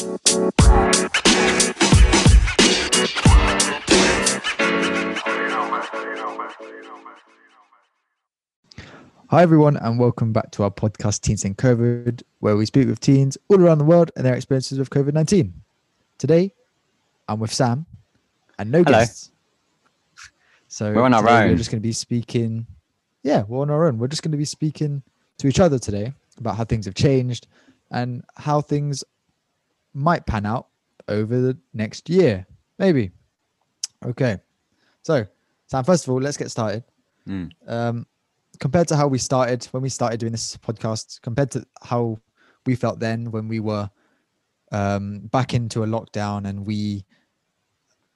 Hi, everyone, and welcome back to our podcast, Teens and COVID, where we speak with teens all around the world and their experiences with COVID 19. Today, I'm with Sam and no Hello. guests. So We're on our own. We're just going to be speaking. Yeah, we're on our own. We're just going to be speaking to each other today about how things have changed and how things might pan out over the next year, maybe. Okay. So, Sam, first of all, let's get started Mm. um, compared to how we started when we started doing this podcast, compared to how we felt then when we were um, back into a lockdown and we,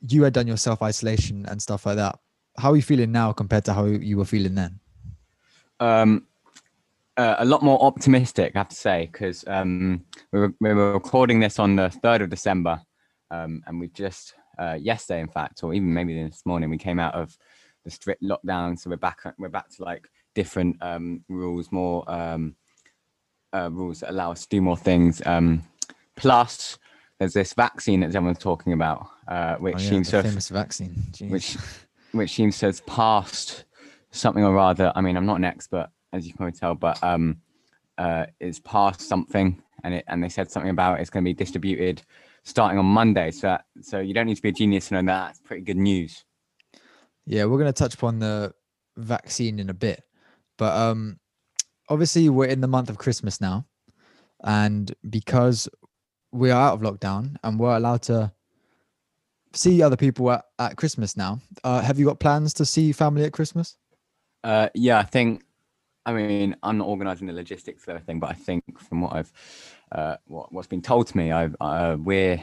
you had done your self isolation and stuff like that. How are you feeling now compared to how you were feeling then? Um, uh, a lot more optimistic, I have to say, because um, we, were, we were recording this on the 3rd of December. Um, and we've just, uh, yesterday, in fact, or even maybe this morning, we came out of the strict lockdown. So we're back, we're back to like different um, rules, more um, uh, rules that allow us to do more things. Um, plus, there's this vaccine that everyone's talking about, uh, which Oh, yeah, seems to have famous vaccine. Jeez. which which seems to have passed something or rather. I mean, I'm not an expert, as you can probably tell, but um, uh, it's passed something, and it and they said something about it's going to be distributed starting on Monday. So that, so you don't need to be a genius to know that. That's pretty good news. Yeah, we're going to touch upon the vaccine in a bit. But um obviously we're in the month of Christmas now. And because we are out of lockdown and we're allowed to see other people at, at Christmas now, uh, have you got plans to see family at Christmas? Uh, yeah, I think. I mean, I'm not organising the logistics of everything, but I think from what I've uh, what, what's been told to me, I've uh, we're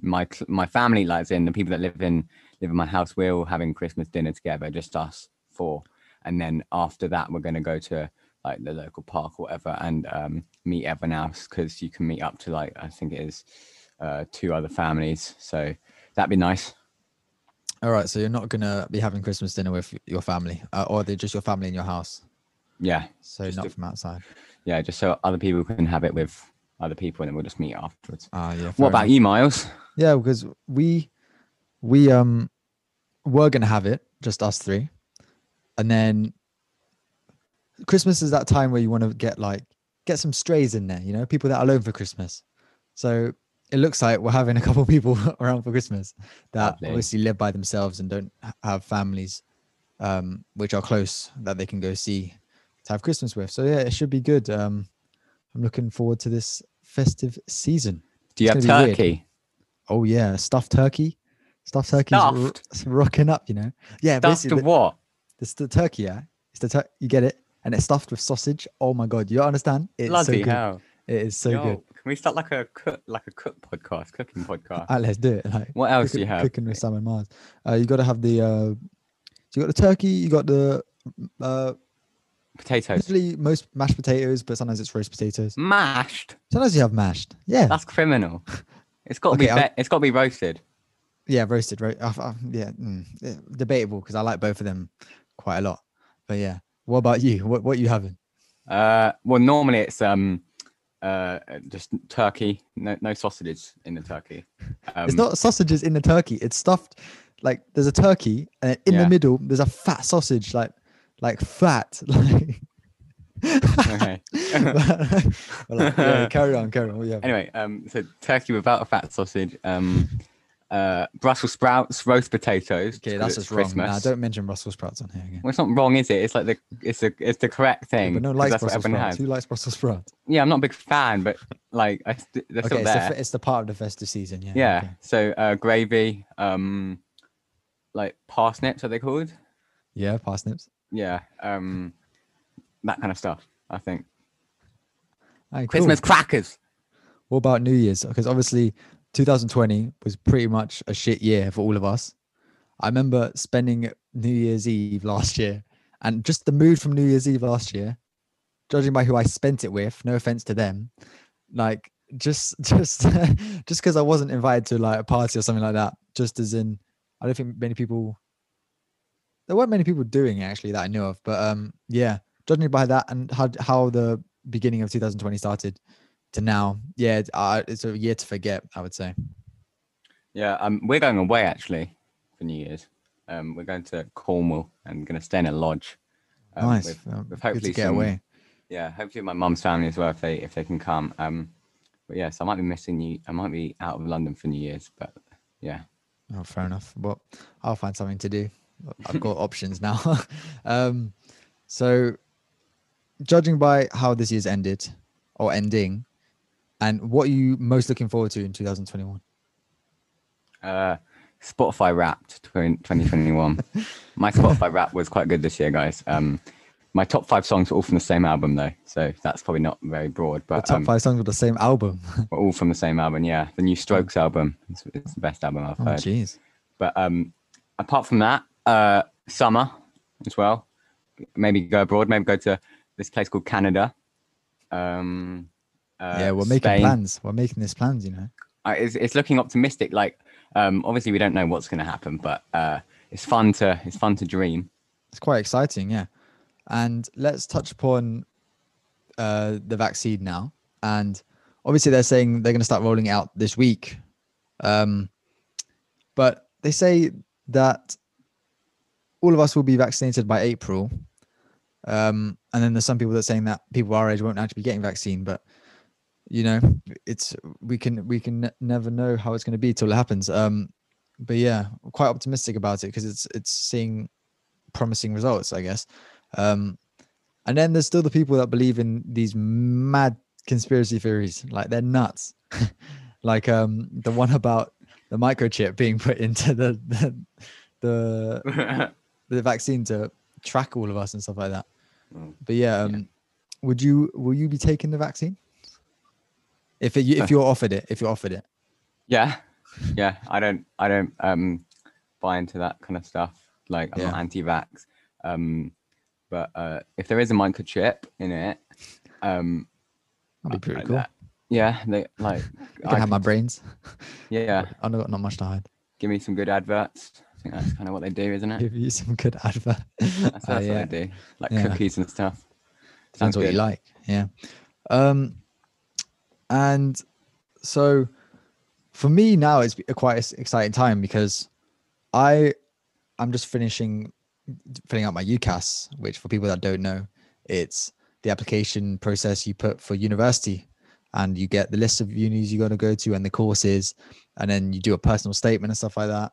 my my family, lives in the people that live in live in my house, we're all having Christmas dinner together, just us four, and then after that, we're going to go to like the local park or whatever and um, meet everyone else because you can meet up to like I think it is uh, two other families, so that'd be nice. All right, so you're not going to be having Christmas dinner with your family uh, or they're just your family in your house. Yeah, So Just not a- from outside. yeah, just so other people can have it with other people, and then we'll just meet afterwards. Ah, yeah. What fair about enough. you, Miles? Yeah, because we we um were gonna have it, just us three. And then Christmas is that time where you want to get like get some strays in there, you know, people that are alone for Christmas. So it looks like we're having a couple people around for Christmas that Lovely. obviously live by themselves and don't have families um which are close that they can go see to have Christmas with. So yeah, it should be good. Um I'm looking forward to this festive season. Do you It's have gonna be weird. turkey? Oh yeah, stuffed turkey. Stuffed turkey's r- Stuffed? rocking up, you know. Yeah, Stuffed to what? the, it's the turkey. Yeah, it's the tur- you get it, and it's stuffed with sausage. Oh my god, you understand? It's Bloody so good. hell! It is so Yo, good. Can we start like a cook, like a cook podcast, cooking podcast? Ah, let's do it. Like, What else do you have? Cooking with Sam and Mars. Uh, you got to have the. Uh, so you got the turkey. You got the. Uh, Potatoes usually most mashed potatoes, but sometimes it's roast potatoes. mashed. Sometimes you have mashed. Yeah, That's criminal. It's got to Okay, be. I'll- it's got to be roasted. yeah, roasted. Right? Uh, uh, yeah, mm, yeah, debatable because I like both of them quite a lot. But yeah, what about you? What what you having? Uh, well, normally it's um, uh, just turkey. No, no sausages in the turkey. Um, it's not sausages in the turkey. It's stuffed like there's a turkey, and in Yeah. the middle there's a fat sausage, like like fat. Like, Okay. Like, yeah, carry on, carry on. Have? anyway, um, so turkey without a fat sausage. Um, uh, Brussels sprouts, roast potatoes. okay, that's just wrong. Nah, don't mention Brussels sprouts on here again. Well, it's not wrong, is it? It's like the it's the it's the correct thing. but no likes that's Brussels sprouts. Who likes Brussels sprouts? Yeah, I'm not a big fan, but like I st- they're Okay, still it's the, there. it's the part of the festive season. Yeah. yeah. okay. So uh, gravy, um, like parsnips, are they called? Yeah, parsnips. Yeah. Um, that kind of stuff. I think Alright, cool. Christmas crackers. What about New Year's? Because obviously 2020 was pretty much a shit year for all of us. I remember spending New Year's Eve last year and just the mood from New Year's Eve last year, judging by who I spent it with, no offense to them, like just just just because I wasn't invited to like a party or something like that, just as in I don't think many people there weren't many people doing it actually that I knew of. But um yeah, judging by that and how how the beginning of 2020 started, to now. Yeah, it's, uh, it's a year to forget. I would say. Yeah, um, we're going away actually for New Year's. Um, we're going to Cornwall and going to stay in a lodge. Um, nice. with- Um, with good hopefully to get some- away. Yeah, hopefully my mum's family as well if they if they can come. Um, but yes, I might be missing you. I might be out of London for New Year's, but yeah. Oh, fair enough. Well, I'll find something to do. I've got options now. um, so, judging by how this year's ended or ending, and what are you most looking forward to in 2021? Uh, Spotify Wrapped 20- 2021. my Spotify Wrap was quite good this year, guys. Um, my top five songs were all from the same album though, so that's probably not very broad, The but top um, five songs of the same album. were all from the same album. Yeah, the new Strokes album. It's, it's the best album I've oh, heard. jeez. But um, apart from that, uh, summer as well. Maybe go abroad. Maybe go to this place called Canada. Um, uh, yeah, we're making Spain. plans. We're making this plans. You know. Uh, it's, it's looking optimistic. Like, um, obviously we don't know what's going to happen, but uh, it's fun to it's fun to dream. It's quite exciting, yeah. And let's touch upon uh, the vaccine now. And obviously, they're saying they're going to start rolling out this week. Um, but they say that all of us will be vaccinated by April. Um, and then there's some people that are saying that people our age won't actually be getting vaccine. But you know, it's we can we can ne- never know how it's going to be till it happens. Um, but yeah, quite optimistic about it because it's it's seeing promising results, I guess. Um, and then there's still the people that believe in these mad conspiracy theories, like they're nuts. like um, the one about the microchip being put into the the the, the vaccine to track all of us and stuff like that. Mm. But yeah, um, would you will you be taking the vaccine? If it, if you're offered it, if you're offered it, yeah, yeah. I don't I don't um, buy into that kind of stuff. Like I'm not anti-vax. Um, but uh, if there is a microchip in it, um, that'd be pretty like cool. that- yeah, they like I can have my brains. yeah. I've not got not much to hide. Give me some good adverts. I think that's kind of what they do, isn't it? Give you some good advert. That's, Uh, yeah. what they do, like Yeah. cookies and stuff. Sounds what good. you like. Yeah. Um, and so for me now, it's a quite s- exciting time because I I'm just finishing filling out my UCAS, which for people that don't know, it's the application process you put for university, and you get the list of unis you got to go to and the courses, and then you do a personal statement and stuff like that.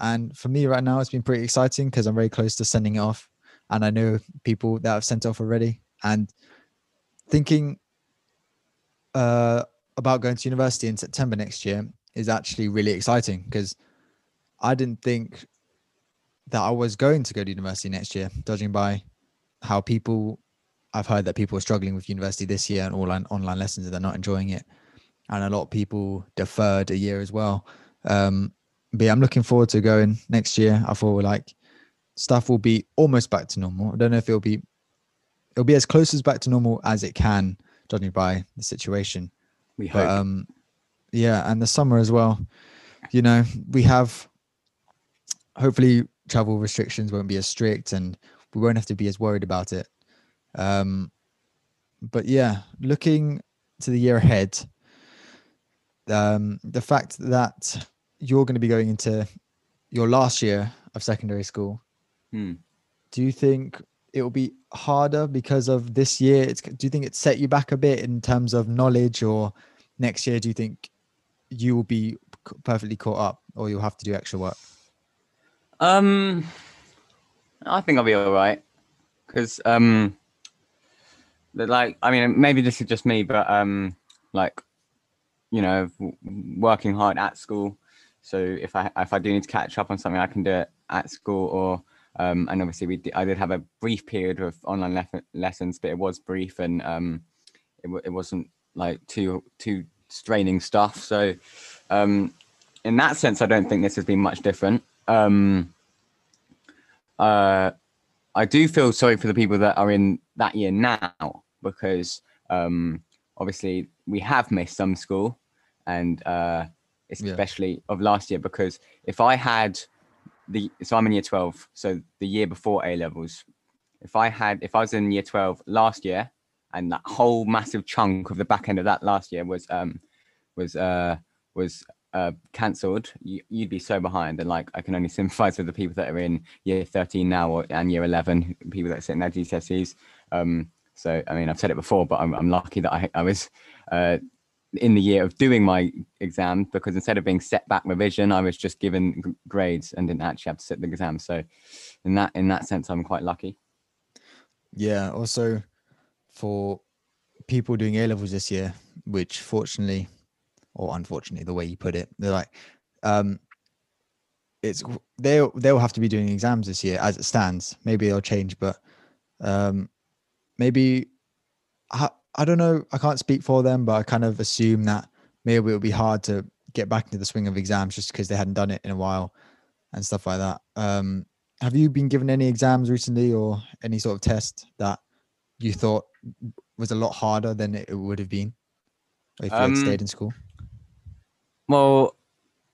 And for me right now, it's been pretty exciting because I'm very close to sending it off, and I know people that have sent off already. And thinking uh, about going to university in September next year is actually really exciting because I didn't think that I was going to go to university next year, judging by how people I've heard that people are struggling with university this year and online online lessons and they're not enjoying it. And a lot of people deferred a year as well. Um, but yeah, I'm looking forward to going next year. I thought we're like stuff will be almost back to normal. I don't know if it'll be it'll be as close as back to normal as it can, judging by the situation. We hope. But um, yeah, and the summer as well. You know, we have hopefully travel restrictions won't be as strict, and we won't have to be as worried about it. Um, but yeah, looking to the year ahead, um, the fact that you're going to be going into your last year of secondary school, Hmm. do you think it will be harder because of this year? It's, do you think it set you back a bit in terms of knowledge, or next year do you think you will be perfectly caught up, or you'll have to do extra work? Um, I think I'll be all right because um, like I mean maybe this is just me, but um, like you know, working hard at school. So if I if I do need to catch up on something, I can do it at school or. Um, and obviously, we di- I did have a brief period of online lef- lessons, but it was brief and um, it, w- it wasn't like too too straining stuff. So, um, in that sense, I don't think this has been much different. Um, uh, I do feel sorry for the people that are in that year now because um, obviously we have missed some school, and uh, especially of last year because if I had the so I'm in year 12, so the year before A levels, if I had if I was in year 12 last year and that whole massive chunk of the back end of that last year was um was uh was uh cancelled you, you'd be so behind. And like i can only sympathize with the people that are in year 13 now or and year 11 people that are sitting their gcse's um so i mean i've said it before but i'm, I'm lucky that i, I was uh in the year of doing my exam because instead of being set back revision i was just given g- grades and didn't actually have to sit the exam so in that in that sense i'm quite lucky Yeah. Also, for people doing A levels this year, which fortunately or unfortunately, the way you put it, they're like, um, it's they'll they'll have to be doing exams this year as it stands. Maybe they'll change, but um, maybe I, I don't know. I can't speak for them, but I kind of assume that maybe it would be hard to get back into the swing of exams just because they hadn't done it in a while and stuff like that. Um, have you been given any exams recently or any sort of test that you thought was a lot harder than it would have been if you Um, had stayed in school? Well,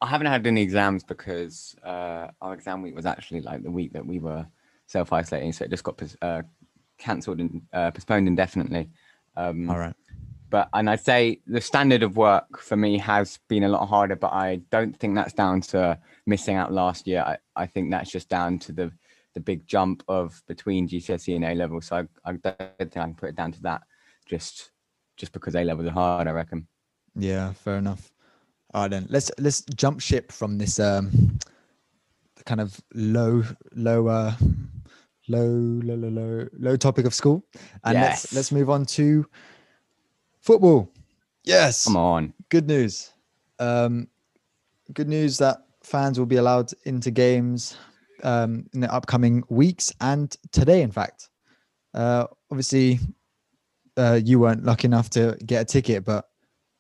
I haven't had any exams because uh, our exam week was actually like the week that we were self isolating, so it just got uh, cancelled and uh, postponed indefinitely. Um, All right. But and I'd say the standard of work for me has been a lot harder, but I don't think that's down to missing out last year. I, I think that's just down to the the big jump of between GCSE and A level. So I, I don't think I can put it down to that. Just just because A levels are hard, I reckon. Yeah, fair enough. All right then. Let's let's jump ship from this um kind of low low uh low low low low low topic of school and let's let's move on to football. Yes. Come on. Good news. Um good news that fans will be allowed into games um in the upcoming weeks and today in fact. Uh obviously uh you weren't lucky enough to get a ticket but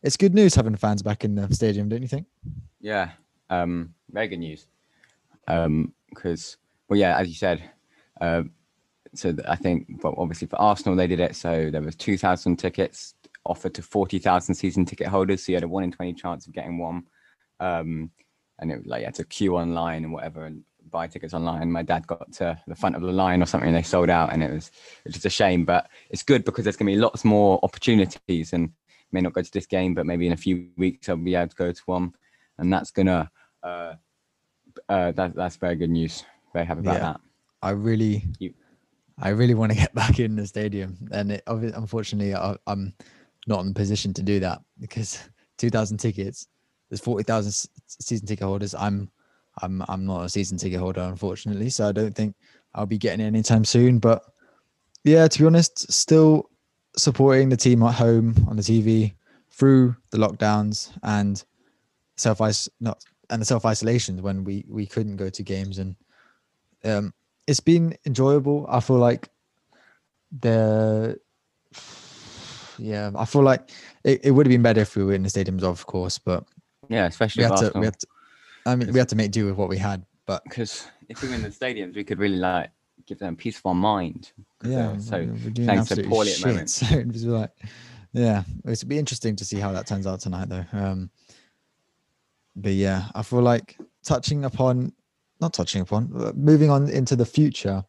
it's good news having fans back in the stadium, don't you think? Yeah, um, very good news. Um, because well, yeah, as you said, uh, so I think, well, obviously for Arsenal they did it. So there was two thousand tickets offered to forty thousand season ticket holders. So you had a one in twenty chance of getting one. Um, and it was like you had to queue online and whatever and buy tickets online. My dad got to the front of the line or something, and they sold out, and it was it's just a shame. But it's good because there's going to be lots more opportunities and may not go to this game, but maybe in a few weeks I'll be able to go to one, and that's gonna uh, uh, that, that's very good news. Very happy about Yeah. that. I really, You- I really want to get back in the stadium, and it, unfortunately, I, I'm not in the position to do that because 2,000 tickets. There's 40,000 season ticket holders. I'm, I'm, I'm not a season ticket holder, unfortunately, so I don't think I'll be getting it anytime soon. But yeah, to be honest, still supporting the team at home on the TV through the lockdowns and self is not and the self isolations when we we couldn't go to games and um it's been enjoyable i feel like the yeah i feel like it, it would have been better if we were in the stadiums of course but Yeah, especially we had to we had to i mean we had to make do with what we had but because if we were in the stadiums, we could really like give them peace of our mind. yeah so we- we're doing playing so absolute poorly at the moment. so it was like yeah it'll be interesting to see how that turns out tonight though um but yeah i feel like touching upon not touching upon moving on into the future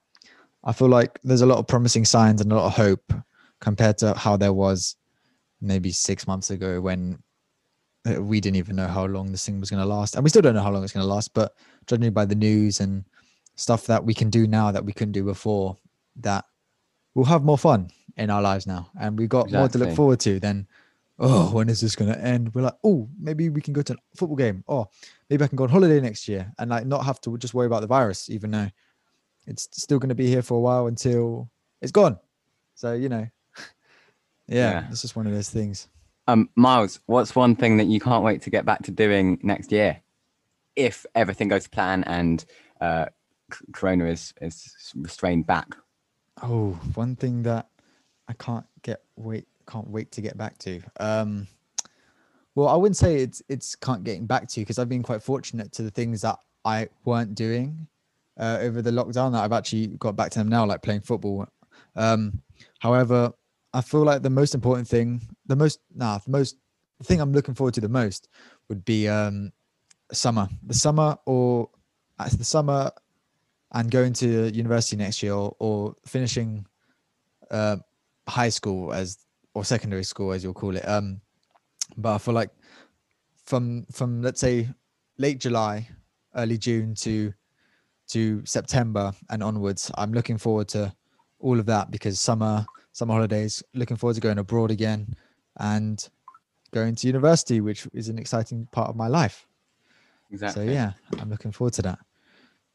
i feel like there's a lot of promising signs and a lot of hope compared to how there was maybe six months ago when uh, we didn't even know how long this thing was going to last. And we still don't know how long it's going to last but judging by the news and stuff that we can do now that we couldn't do before that we'll have more fun in our lives now. And we've got more to look forward to than oh when is this going to end? We're like oh maybe we can go to a football game. Oh maybe i can go on holiday next year and like not have to just worry about the virus even though it's still going to be here for a while until it's gone. So you know yeah, Yeah. it's just one of those things. Um, Miles, what's one thing that you can't wait to get back to doing next year, if everything goes to plan and uh, Corona is is restrained back? Oh, one thing that I can't get wait can't wait to get back to. Um well, I wouldn't say it's it's can't getting back to because I've been quite fortunate to the things that I weren't doing uh, over the lockdown that I've actually got back to them now, like playing football. Um, however, I feel like the most important thing, the most nah, the most the thing I'm looking forward to the most would be um summer. The summer or uh, the summer and going to university next year or, or finishing uh, high school as or secondary school as you'll call it. Um, but for like from from let's say late July, early June to to September and onwards, I'm looking forward to all of that because summer summer holidays. Looking forward to going abroad again and going to university, which is an exciting part of my life. Exactly. So yeah, I'm looking forward to that.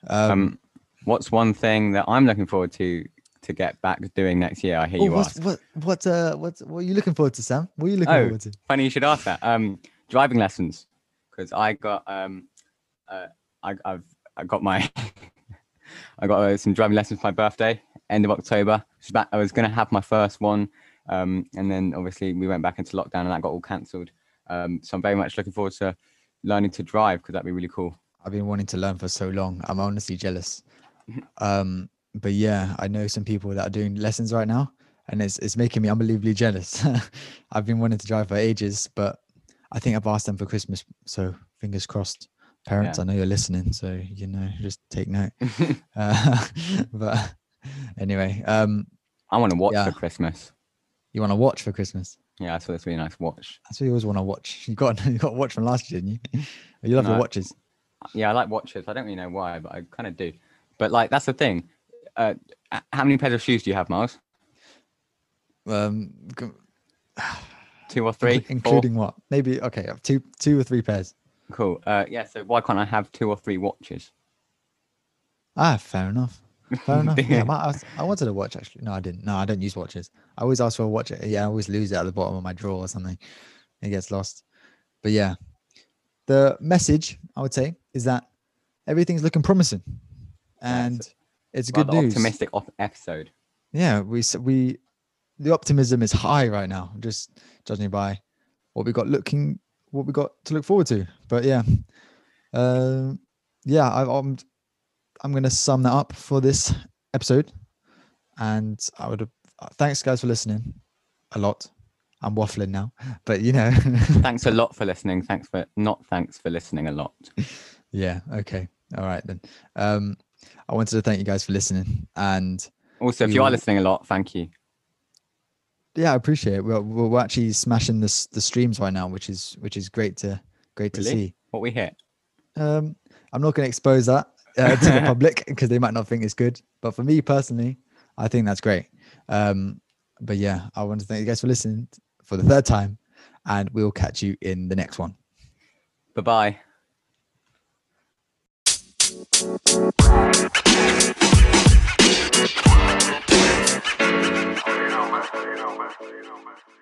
Um, Um, what's one thing that I'm looking forward to to get back doing next year? I hear oh, you what's, ask. what what uh what what are you looking forward to, Sam? What are you looking Oh. forward to? Funny you should ask that. Um, driving lessons, because I got um, uh, I, I've I got my I got uh, some driving lessons for my birthday, end of October. I was gonna have my first one, um, and then obviously we went back into lockdown and that got all cancelled. Um, so I'm very much looking forward to learning to drive because that'd be really cool. I've been wanting to learn for so long. I'm honestly jealous. Um, but yeah, I know some people that are doing lessons right now, and it's it's making me unbelievably jealous. I've been wanting to drive for ages, but I think I've asked them for Christmas. So fingers crossed. Parents, Yeah. I know you're listening, so you know, just take note. Uh, but anyway, um, I want to watch Yeah. for Christmas. you want to watch for Christmas? Yeah, I thought it's really nice watch. That's what you always want to watch. You got you got a watch from last year, didn't you? You love your watches. Yeah, I like watches. I don't really know why, but I kind of do. But like, that's the thing. Uh, how many pairs of shoes do you have, Miles? Um, Two or three? inclu- Four? including what? Maybe okay, two two or three pairs. Cool. Uh, yeah. So why can't I have two or three watches? Ah, fair enough. Fair enough. Yeah, I, might ask- I wanted a watch actually. No, I didn't. No, I don't use watches. I always ask for a watch. Yeah, I always lose it at the bottom of my drawer or something. It gets lost. But yeah, the message I would say is that everything's looking promising, and it's good news. Optimistic off episode. Yeah, we we the optimism is high right now. Just judging by what we got looking, what we got to look forward to. But yeah, um, yeah, I, I'm I'm gonna sum that up for this episode, and I would uh, thanks guys for listening a lot. I'm waffling now, but you know, Thanks a lot for listening. Thanks for not thanks for listening a lot. yeah, okay, all right then. Um, I wanted to thank you guys for listening, and Also, if We you are listening a lot, thank you. yeah, I appreciate it. We're, we're actually smashing this the streams right now, which is which is great to great to see. What we hit. Um, I'm not going to expose that uh, to the public because they might not think it's good. But for me personally, I think that's great. Um, but yeah, I want to thank you guys for listening for the third time, and we'll catch you in the next one. Bye bye. You know, man. You.